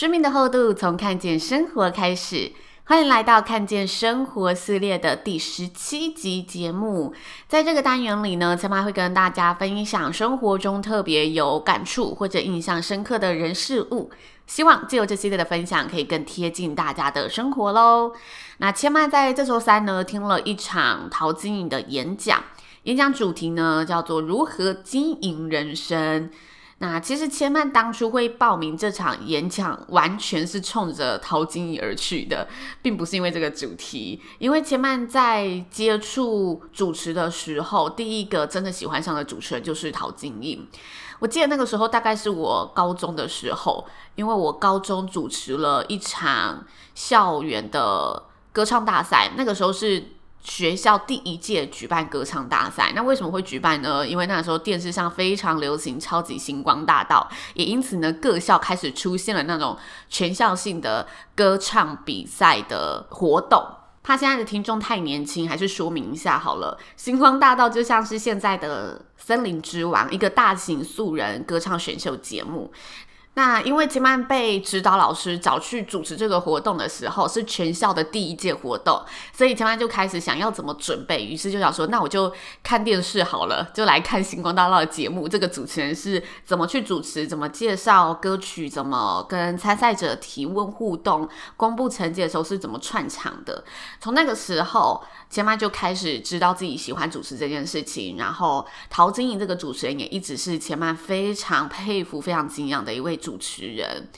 生命的厚度从看见生活开始，欢迎来到看见生活系列的第十七集节目。在这个单元里呢，千嫚会跟大家分享生活中特别有感触或者印象深刻的人事物。希望借由这系列的分享，可以更贴近大家的生活喽。那千嫚在这周三呢，听了一场陶晶莹的演讲，演讲主题呢叫做如何经营人生。那其实千曼当初会报名这场演讲，完全是冲着陶晶莹而去的，并不是因为这个主题。因为千曼在接触主持的时候，第一个真的喜欢上的主持人就是陶晶莹。我记得那个时候大概是我高中的时候，因为我高中主持了一场校园的歌唱大赛，那个时候是。学校第一届举办歌唱大赛，那为什么会举办呢？因为那时候电视上非常流行《超级星光大道》，也因此呢，各校开始出现了那种全校性的歌唱比赛的活动。怕现在的听众太年轻，还是说明一下好了，《星光大道》就像是现在的《森林之王》，一个大型素人歌唱选秀节目。那因为千曼被指导老师找去主持这个活动的时候，是全校的第一届活动，所以千曼就开始想要怎么准备，于是就想说，那我就看电视好了，就来看星光大道的节目，这个主持人是怎么去主持，怎么介绍歌曲，怎么跟参赛者提问互动，公布成绩的时候是怎么串场的。从那个时候，千曼就开始知道自己喜欢主持这件事情，然后陶晶莹这个主持人也一直是千曼非常佩服、非常敬仰的一位主主持人。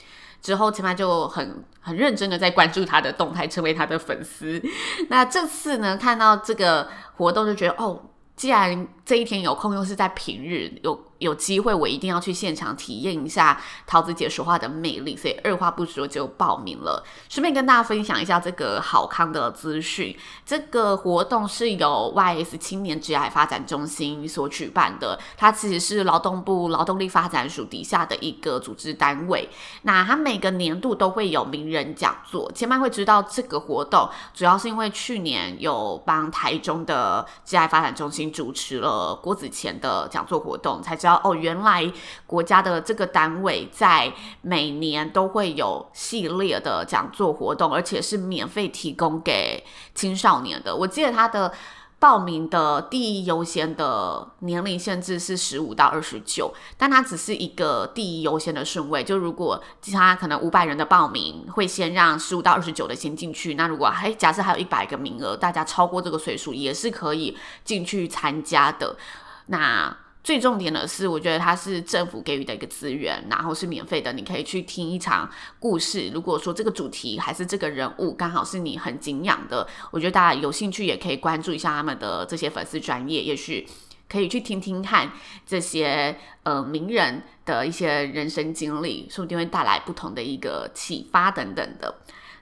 之后起码就很很认真的在关注他的动态，成为他的粉丝。那这次呢，看到这个活动就觉得哦，既然这一天有空，又是在平日有。有机会我一定要去现场体验一下桃子姐说话的魅力，所以二话不说就报名了。顺便跟大家分享一下这个好康的资讯，这个活动是由 YS 青年职涯发展中心所举办的，它其实是劳动部劳动力发展署底下的一个组织单位。那它每个年度都会有名人讲座，千嫚会知道这个活动，主要是因为去年有帮台中的职涯发展中心主持了郭子乾的讲座活动，才知道。哦，原来国家的这个单位在每年都会有系列的讲座活动，而且是免费提供给青少年的。我记得他的。报名的第一优先的年龄限制是十五到二十九，但它只是一个第一优先的顺位。就如果其他可能五百人的报名，会先让十五到二十九的先进去。那如果还假设还有一百个名额，大家超过这个岁数也是可以进去参加的。那最重点的是，我觉得它是政府给予的一个资源，然后是免费的，你可以去听一场故事。如果说这个主题还是这个人物刚好是你很敬仰的，我觉得大家有兴趣也可以关注一下他们的这些粉丝专业，也许可以去听听看这些呃名人的一些人生经历，说不定会带来不同的一个启发等等的。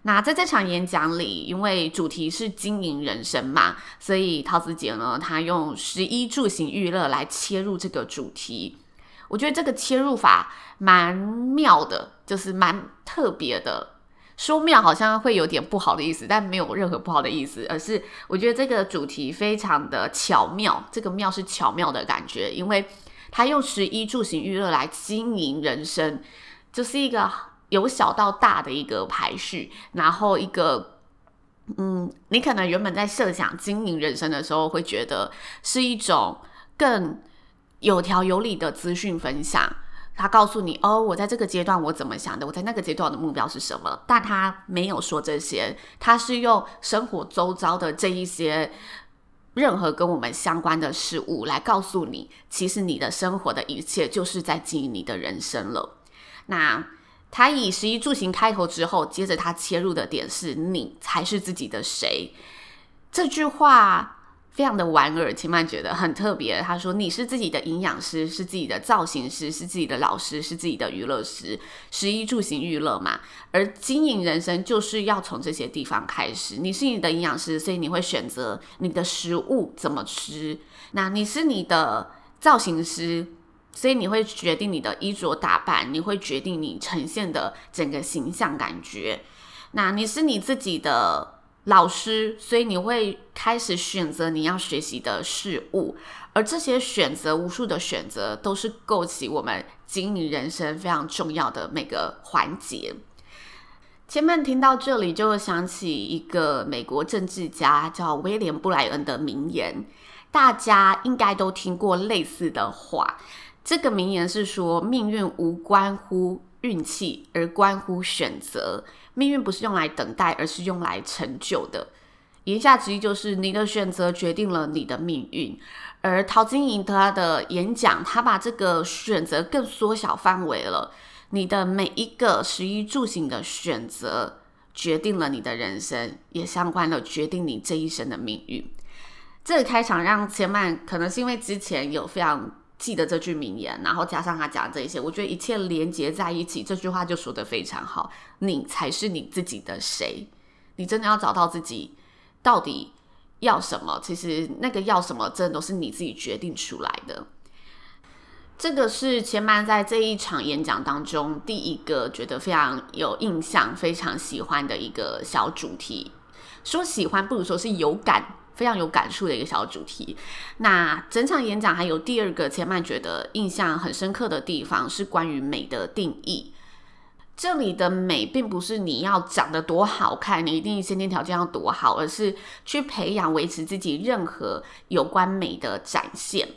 那在这场演讲里，因为主题是经营人生嘛，所以陶子姐呢，她用食衣住行娱乐来切入这个主题。我觉得这个切入法蛮妙的，就是蛮特别的。说妙好像会有点不好的意思，但没有任何不好的意思，而是我觉得这个主题非常的巧妙。这个妙是巧妙的感觉，因为他用食衣住行娱乐来经营人生，就是一个。由小到大的一个排序，然后一个，嗯，你可能原本在设想经营人生的时候，会觉得是一种更有条有理的资讯分享。他告诉你，哦，我在这个阶段我怎么想的，我在那个阶段的目标是什么，但他没有说这些，他是用生活周遭的这一些任何跟我们相关的事物来告诉你，其实你的生活的一切就是在经营你的人生了。那。他以食衣住行开头之后，接着他切入的点是你才是自己的谁。这句话非常的莞尔，千曼觉得很特别。他说：“你是自己的营养师，是自己的造型师，是自己的老师，是自己的娱乐师，食衣住行娱乐嘛。而经营人生就是要从这些地方开始。你是你的营养师，所以你会选择你的食物怎么吃。那你是你的造型师，所以你会决定你的衣着打扮，你会决定你呈现的整个形象感觉。那你是你自己的。”老师，所以你会开始选择你要学习的事物，而这些选择，无数的选择，都是构起我们经营人生非常重要的每个环节。前面听到这里，就会想起一个美国政治家叫威廉布莱恩的名言，大家应该都听过类似的话。这个名言是说：命运无关乎运气，而关乎选择。命运不是用来等待，而是用来成就的。言下之意就是，你的选择决定了你的命运。而陶晶莹他的演讲，他把这个选择更缩小范围了。你的每一个食衣住行的选择，决定了你的人生，也相关了决定你这一生的命运。这个开场让千曼，可能是因为之前有非常。记得这句名言，然后加上他讲的这一些，我觉得一切连接在一起，这句话就说的非常好。你才是你自己的谁？你真的要找到自己到底要什么？其实那个要什么，真的都是你自己决定出来的。这个是千曼在这一场演讲当中第一个觉得非常有印象、非常喜欢的一个小主题。说喜欢不如说是有感。非常有感触的一个小主题。那整场演讲还有第二个，千曼觉得印象很深刻的地方是关于美的定义。这里的美并不是你要长得多好看，你一定先天条件要多好，而是去培养、维持自己任何有关美的展现。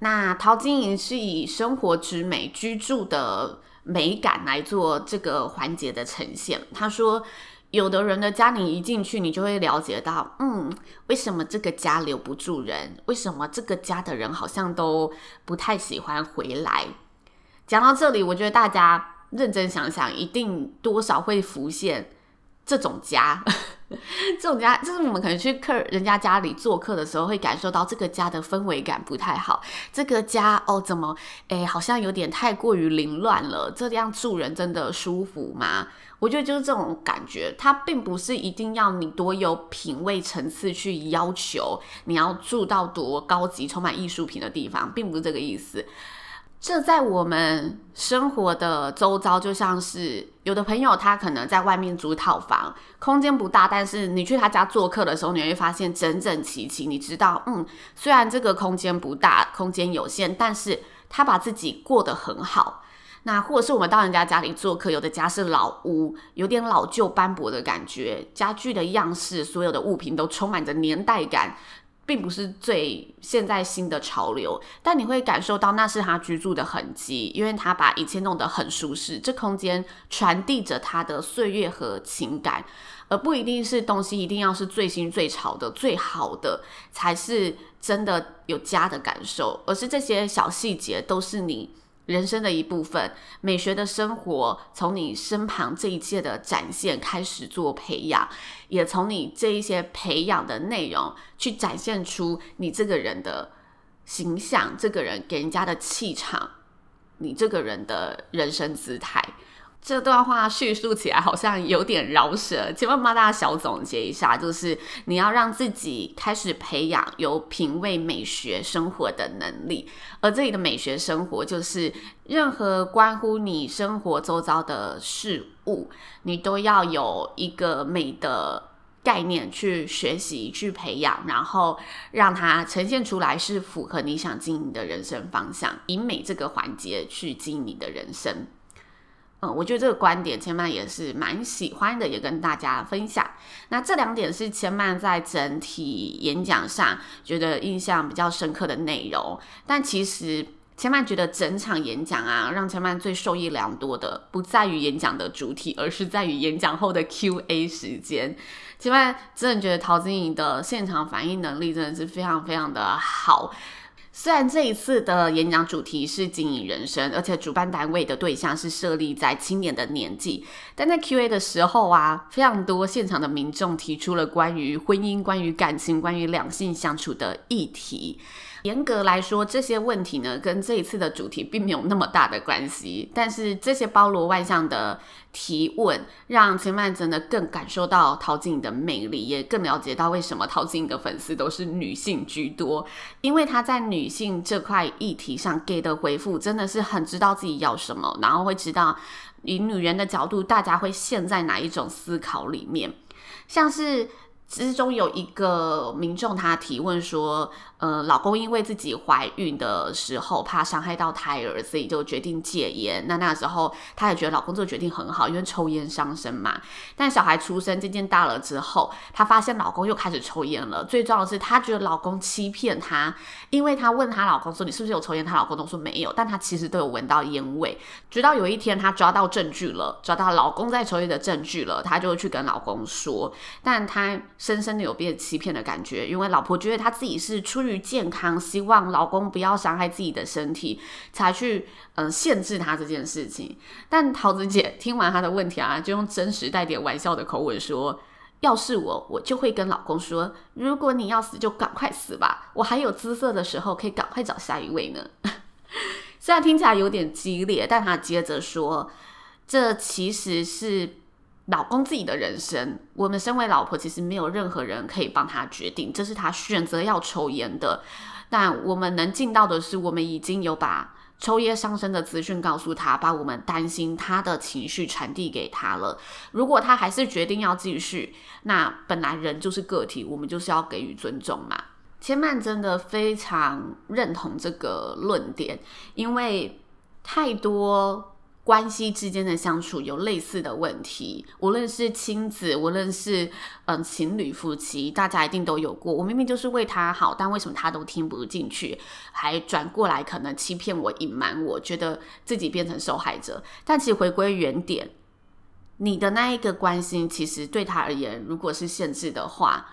那陶晶莹是以生活之美、居住的美感来做这个环节的呈现。他说。有的人的家，你一进去，你就会了解到，嗯，为什么这个家留不住人？为什么这个家的人好像都不太喜欢回来？讲到这里，我觉得大家认真想想，一定多少会浮现这种家。这种家就是我们可能去客人家家里做客的时候，会感受到这个家的氛围感不太好。这个家哦，怎么诶，好像有点太过于凌乱了。这样住人真的舒服吗？我觉得就是这种感觉，它并不是一定要你多有品味层次去要求你要住到多高级、充满艺术品的地方，并不是这个意思。这在我们生活的周遭，就像是有的朋友，他可能在外面租套房，空间不大，但是你去他家做客的时候，你会发现整整齐齐。你知道，嗯，虽然这个空间不大，空间有限，但是他把自己过得很好。那或者是我们到人家家里做客，有的家是老屋，有点老旧斑驳的感觉，家具的样式，所有的物品都充满着年代感。并不是最现在新的潮流，但你会感受到那是他居住的痕迹，因为他把一切弄得很舒适。这空间传递着他的岁月和情感，而不一定是东西一定要是最新最潮的、最好的才是真的有家的感受，而是这些小细节都是你。人生的一部分，美学的生活从你身旁这一切的展现开始做培养，也从你这一些培养的内容去展现出你这个人的形象，这个人给人家的气场，你这个人的人生姿态。这段话叙述起来好像有点饶舌，请问帮大家小总结一下，就是你要让自己开始培养有品味美学生活的能力，而这里的美学生活就是任何关乎你生活周遭的事物，你都要有一个美的概念去学习、去培养，然后让它呈现出来是符合你想经营的人生方向，以美这个环节去经营你的人生。嗯，我觉得这个观点千曼也是蛮喜欢的，也跟大家分享。那这两点是千曼在整体演讲上觉得印象比较深刻的内容。但其实千曼觉得整场演讲啊，让千曼最受益良多的，不在于演讲的主体，而是在于演讲后的 Q&A 时间。千曼真的觉得陶晶莹的现场反应能力真的是非常非常的好。虽然这一次的演讲主题是经营人生，而且主办单位的对象是设立在青年的年纪，但在 Q&A 的时候啊，非常多现场的民众提出了关于婚姻、关于感情、关于两性相处的议题。严格来说，这些问题呢，跟这一次的主题并没有那么大的关系。但是这些包罗万象的提问，让千曼真的更感受到陶晶莹的魅力，也更了解到为什么陶晶莹的粉丝都是女性居多。因为她在女性这块议题上给的回复，真的是很知道自己要什么，然后会知道以女人的角度，大家会陷在哪一种思考里面，像是。之中有一个民众，他提问说：“呃，老公因为自己怀孕的时候怕伤害到胎儿，所以就决定戒烟。那那时候，她也觉得老公这个决定很好，因为抽烟伤身嘛。但小孩出生渐渐大了之后，她发现老公又开始抽烟了。最重要的是，她觉得老公欺骗她，因为她问她老公说：‘你是不是有抽烟？’她老公都说没有，但他其实都有闻到烟味。直到有一天，他抓到证据了，抓到老公在抽烟的证据了，他就去跟老公说，但他。深深的有被欺骗的感觉，因为老婆觉得她自己是出于健康，希望老公不要伤害自己的身体，才去嗯、限制他这件事情。但桃子姐听完他的问题啊，就用真实带点玩笑的口吻说：“要是我，我就会跟老公说，如果你要死就赶快死吧，我还有姿色的时候可以赶快找下一位呢。”虽然听起来有点激烈，但他接着说：“这其实是。”老公自己的人生，我们身为老婆，其实没有任何人可以帮他决定，这是他选择要抽烟的。但我们能尽到的是，我们已经有把抽烟伤身的资讯告诉他，把我们担心他的情绪传递给他了。如果他还是决定要继续，那本来人就是个体，我们就是要给予尊重嘛。千曼真的非常认同这个论点，因为太多。关系之间的相处有类似的问题，无论是亲子，无论是嗯情侣夫妻，大家一定都有过。我明明就是为他好，但为什么他都听不进去，还转过来可能欺骗我、隐瞒我，觉得自己变成受害者。但其实回归原点，你的那一个关心，其实对他而言，如果是限制的话，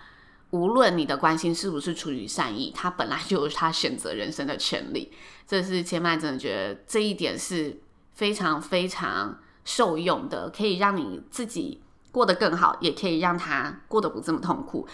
无论你的关心是不是出于善意，他本来就有他选择人生的权利。这是千曼真的觉得这一点是。非常非常受用的，可以让你自己过得更好，也可以让他过得不这么痛苦。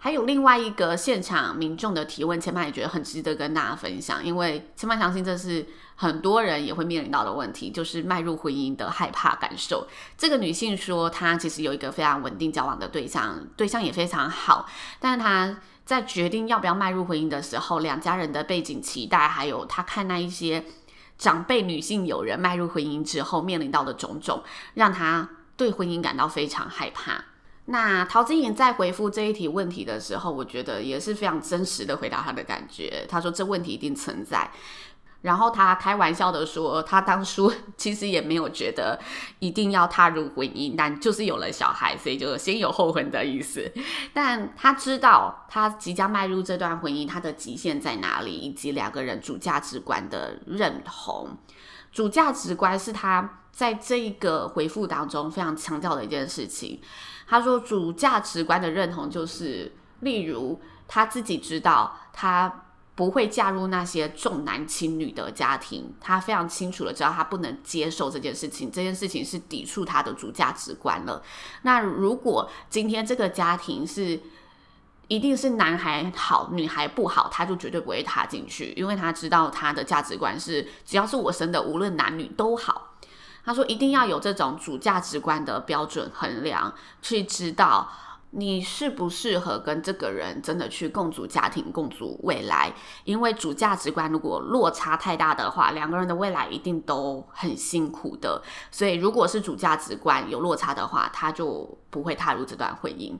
还有另外一个现场民众的提问，千曼也觉得很值得跟大家分享，因为千曼相信这是很多人也会面临到的问题，就是迈入婚姻的害怕感受。这个女性说，她其实有一个非常稳定交往的对象，对象也非常好，但是她在决定要不要迈入婚姻的时候，两家人的背景期待，还有她看那一些。长辈女性友人迈入婚姻之后面临到的种种，让她对婚姻感到非常害怕。那陶晶莹在回复这一题问题的时候，我觉得也是非常真实的回答她的感觉。她说这问题一定存在。然后他开玩笑的说，他当初其实也没有觉得一定要踏入婚姻，但就是有了小孩，所以就先有后婚的意思。但他知道他即将迈入这段婚姻，他的极限在哪里，以及两个人主价值观的认同。主价值观是他在这一个回复当中非常强调的一件事情。他说，主价值观的认同就是，例如他自己知道他。不会嫁入那些重男轻女的家庭，他非常清楚的知道他不能接受这件事情，这件事情是抵触他的主价值观了。那如果今天这个家庭是一定是男孩好，女孩不好，他就绝对不会踏进去，因为他知道他的价值观是只要是我生的，无论男女都好。他说一定要有这种主价值观的标准衡量，去知道。你适不适合跟这个人真的去共组家庭、共组未来？因为主价值观如果落差太大的话，两个人的未来一定都很辛苦的。所以，如果是主价值观有落差的话，他就不会踏入这段婚姻。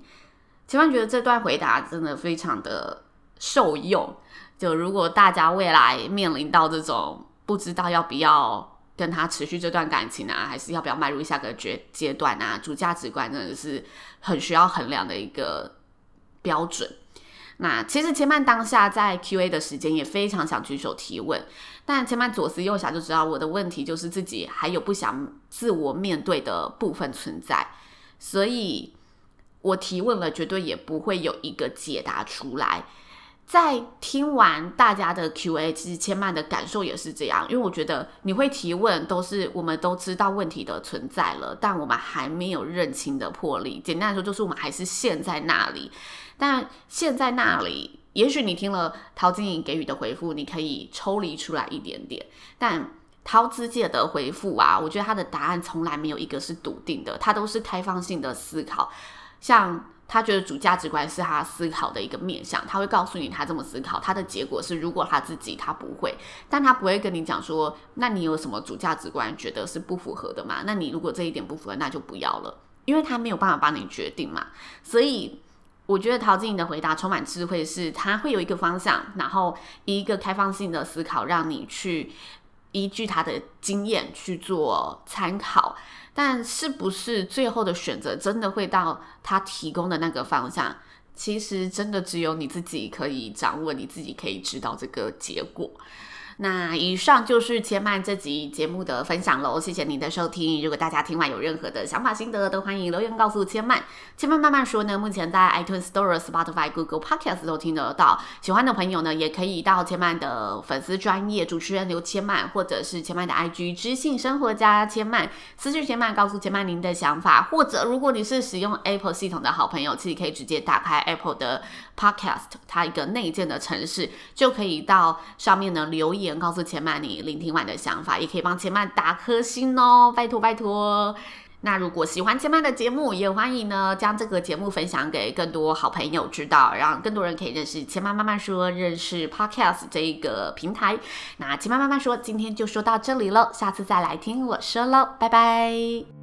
千万觉得这段回答真的非常的受用。就如果大家未来面临到这种不知道要不要。跟他持续这段感情啊，还是要不要迈入下个阶阶段啊？主价值观真的是很需要衡量的一个标准。那其实千曼当下在 Q&A 的时间也非常想举手提问，但千曼左思右想就知道我的问题就是自己还有不想自我面对的部分存在，所以我提问了，绝对也不会有一个解答出来。在听完大家的 Q&A，其实千嫚的感受也是这样，因为我觉得你会提问，都是我们都知道问题的存在了，但我们还没有认清的魄力。简单来说，就是我们还是陷在那里。但陷在那里，也许你听了陶晶莹给予的回复，你可以抽离出来一点点。但陶子姐的回复啊，我觉得她的答案从来没有一个是笃定的，她都是开放性的思考，像。他觉得主价值观是他思考的一个面向，他会告诉你他这么思考，他的结果是如果他自己他不会，但他不会跟你讲说，那你有什么主价值观觉得是不符合的吗？那你如果这一点不符合，那就不要了，因为他没有办法帮你决定嘛。所以我觉得陶晶莹的回答充满智慧，是他会有一个方向，然后以一个开放性的思考，让你去依据他的经验去做参考。但是不是最后的选择真的会到他提供的那个方向？其实真的只有你自己可以掌握，你自己可以知道这个结果。那以上就是千曼这集节目的分享喽，谢谢您的收听。如果大家听完有任何的想法心得，都欢迎留言告诉千曼。千曼慢慢说呢，目前在 iTunes Store、Spotify、Google Podcast 都听得到。喜欢的朋友呢，也可以到千曼的粉丝专业主持人刘千曼，或者是千曼的 IG 知性生活家千曼私讯千曼，告诉千曼您的想法。或者如果你是使用 Apple 系统的好朋友，其实可以直接打开 Apple 的 Podcast，它一个内建的城市，就可以到上面呢留言。告诉千曼你聆听完的想法，也可以帮千曼打颗星哦，拜托拜托。那如果喜欢千曼的节目，也欢迎呢将这个节目分享给更多好朋友知道，让更多人可以认识千曼慢慢说，认识 Podcast 这一个平台。那千曼慢慢说，今天就说到这里了，下次再来听我说喽，拜拜。